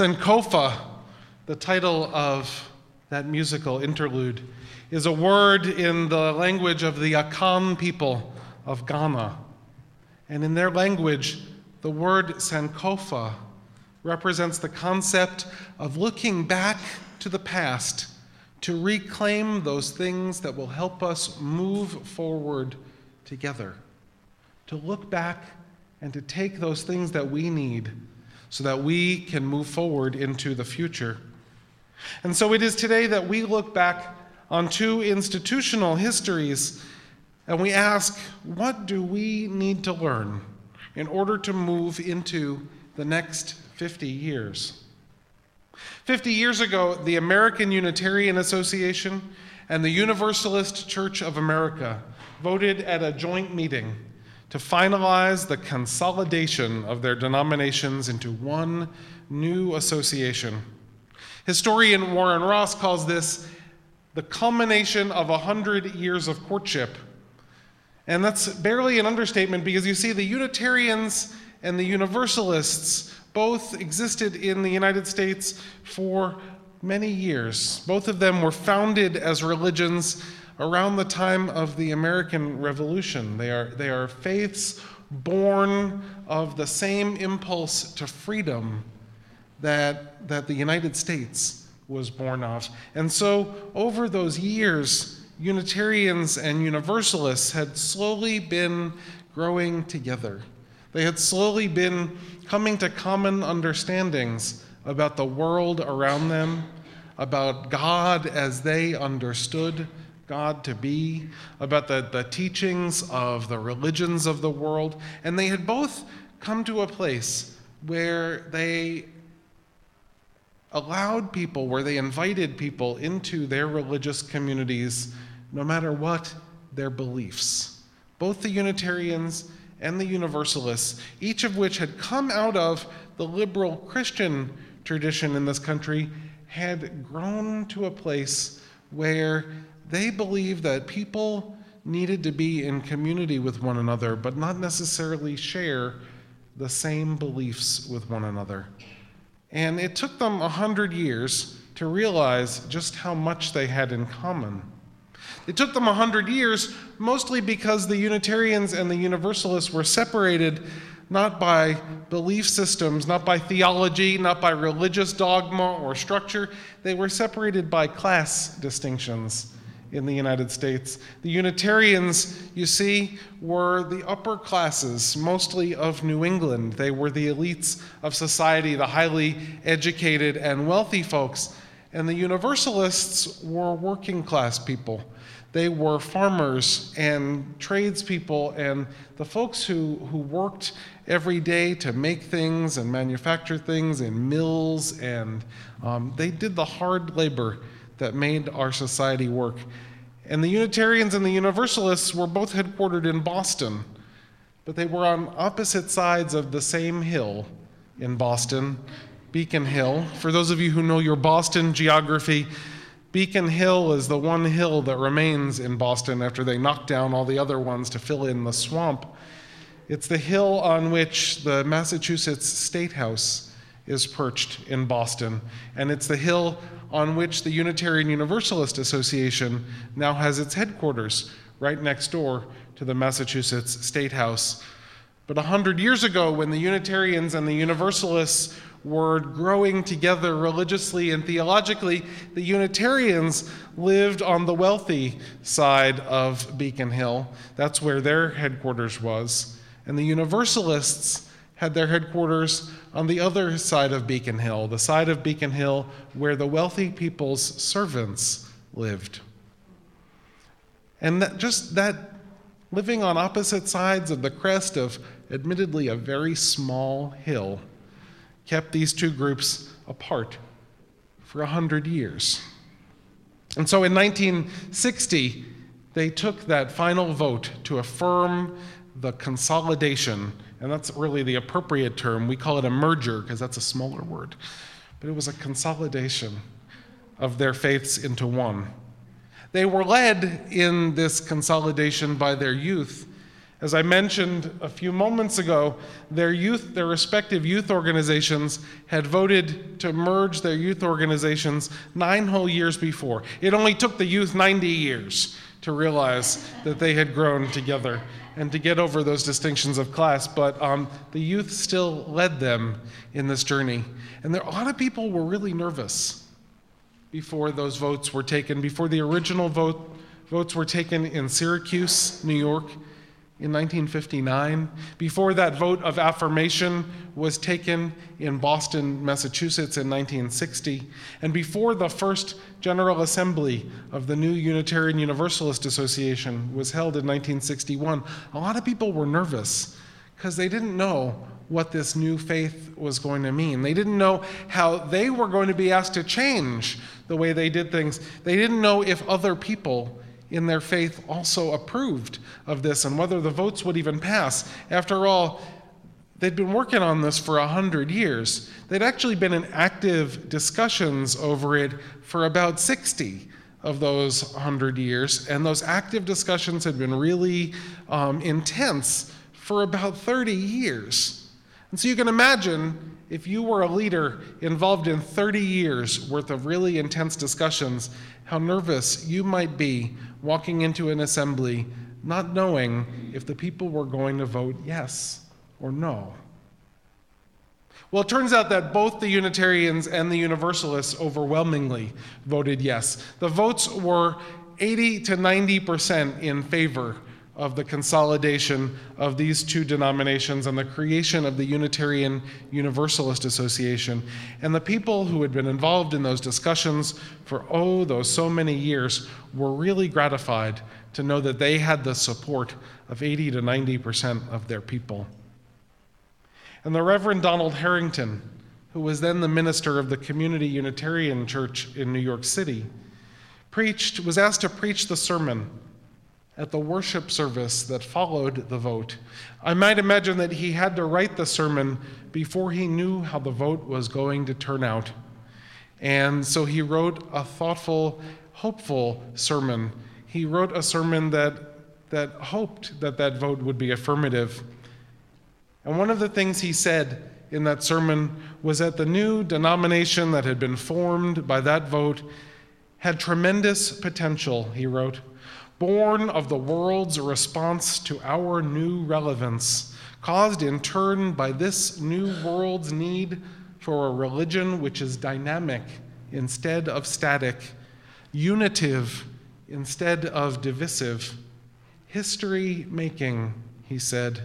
Sankofa, the title of that musical interlude, is a word in the language of the Akan people of Ghana. And in their language, the word Sankofa represents the concept of looking back to the past to reclaim those things that will help us move forward together. To look back and to take those things that we need so that we can move forward into the future. And so it is today that we look back on two institutional histories and we ask, what do we need to learn in order to move into the next 50 years? 50 years ago, the American Unitarian Association and the Universalist Church of America voted at a joint meeting to finalize the consolidation of their denominations into one new association. Historian Warren Ross calls this the culmination of a hundred years of courtship. And that's barely an understatement because you see, the Unitarians and the Universalists both existed in the United States for many years. Both of them were founded as religions around the time of the American Revolution. They are, they are faiths born of the same impulse to freedom that, that the United States was born of. And so, over those years, Unitarians and Universalists had slowly been growing together. They had slowly been coming to common understandings about the world around them, about God as they understood God to be, about the, the teachings of the religions of the world. And they had both come to a place where they allowed people, where they invited people into their religious communities, no matter what their beliefs. Both the Unitarians and the Universalists, each of which had come out of the liberal Christian tradition in this country, had grown to a place where they believed that people needed to be in community with one another, but not necessarily share the same beliefs with one another. And it took them a hundred years to realize just how much they had in common. It took them a hundred years, mostly because the Unitarians and the Universalists were separated not by belief systems, not by theology, not by religious dogma or structure. They were separated by class distinctions in the United States. The Unitarians, you see, were the upper classes, mostly of New England. They were the elites of society, the highly educated and wealthy folks. And the Universalists were working class people. They were farmers and tradespeople and the folks who, who worked every day to make things and manufacture things in mills, and um, they did the hard labor that made our society work. And the Unitarians and the Universalists were both headquartered in Boston, but they were on opposite sides of the same hill in Boston, Beacon Hill. For those of you who know your Boston geography, Beacon Hill is the one hill that remains in Boston after they knocked down all the other ones to fill in the swamp. It's the hill on which the Massachusetts State House is perched in Boston, and it's the hill on which the Unitarian Universalist Association now has its headquarters, right next door to the Massachusetts State House. But a hundred years ago, when the Unitarians and the Universalists were growing together religiously and theologically, the Unitarians lived on the wealthy side of Beacon Hill. That's where their headquarters was. And the Universalists had their headquarters on the other side of Beacon Hill, the side of Beacon Hill where the wealthy people's servants lived. And that, just that living on opposite sides of the crest of admittedly a very small hill kept these two groups apart for a hundred years. And so in 1960, they took that final vote to affirm the consolidation and that's really the appropriate term. We call it a merger because that's a smaller word. But it was a consolidation of their faiths into one. They were led in this consolidation by their youth As I mentioned a few moments ago, their youth, their respective youth organizations had voted to merge their youth organizations nine whole years before. It only took the youth 90 years to realize that they had grown together and to get over those distinctions of class, but um, the youth still led them in this journey. And there, a lot of people were really nervous before those votes were taken, before the original vote, votes were taken in Syracuse, New York in 1959, before that vote of affirmation was taken in Boston, Massachusetts in 1960, and before the first General Assembly of the new Unitarian Universalist Association was held in 1961, a lot of people were nervous because they didn't know what this new faith was going to mean. They didn't know how they were going to be asked to change the way they did things. They didn't know if other people in their faith also approved of this and whether the votes would even pass. After all, they'd been working on this for a hundred years. They'd actually been in active discussions over it for about 60 of those 100 years, and those active discussions had been really um, intense for about 30 years. And so you can imagine if you were a leader involved in 30 years worth of really intense discussions, how nervous you might be walking into an assembly not knowing if the people were going to vote yes or no. Well, it turns out that both the Unitarians and the Universalists overwhelmingly voted yes. The votes were 80 to 90% in favor of the consolidation of these two denominations and the creation of the Unitarian Universalist Association. And the people who had been involved in those discussions for, oh, those so many years were really gratified to know that they had the support of 80 to 90% of their people. And the Reverend Donald Harrington, who was then the minister of the Community Unitarian Church in New York City, preached, was asked to preach the sermon at the worship service that followed the vote. I might imagine that he had to write the sermon before he knew how the vote was going to turn out. And so he wrote a thoughtful, hopeful sermon. He wrote a sermon that, that hoped that that vote would be affirmative. And one of the things he said in that sermon was that the new denomination that had been formed by that vote had tremendous potential, he wrote born of the world's response to our new relevance, caused in turn by this new world's need for a religion which is dynamic instead of static, unitive instead of divisive, history making, he said.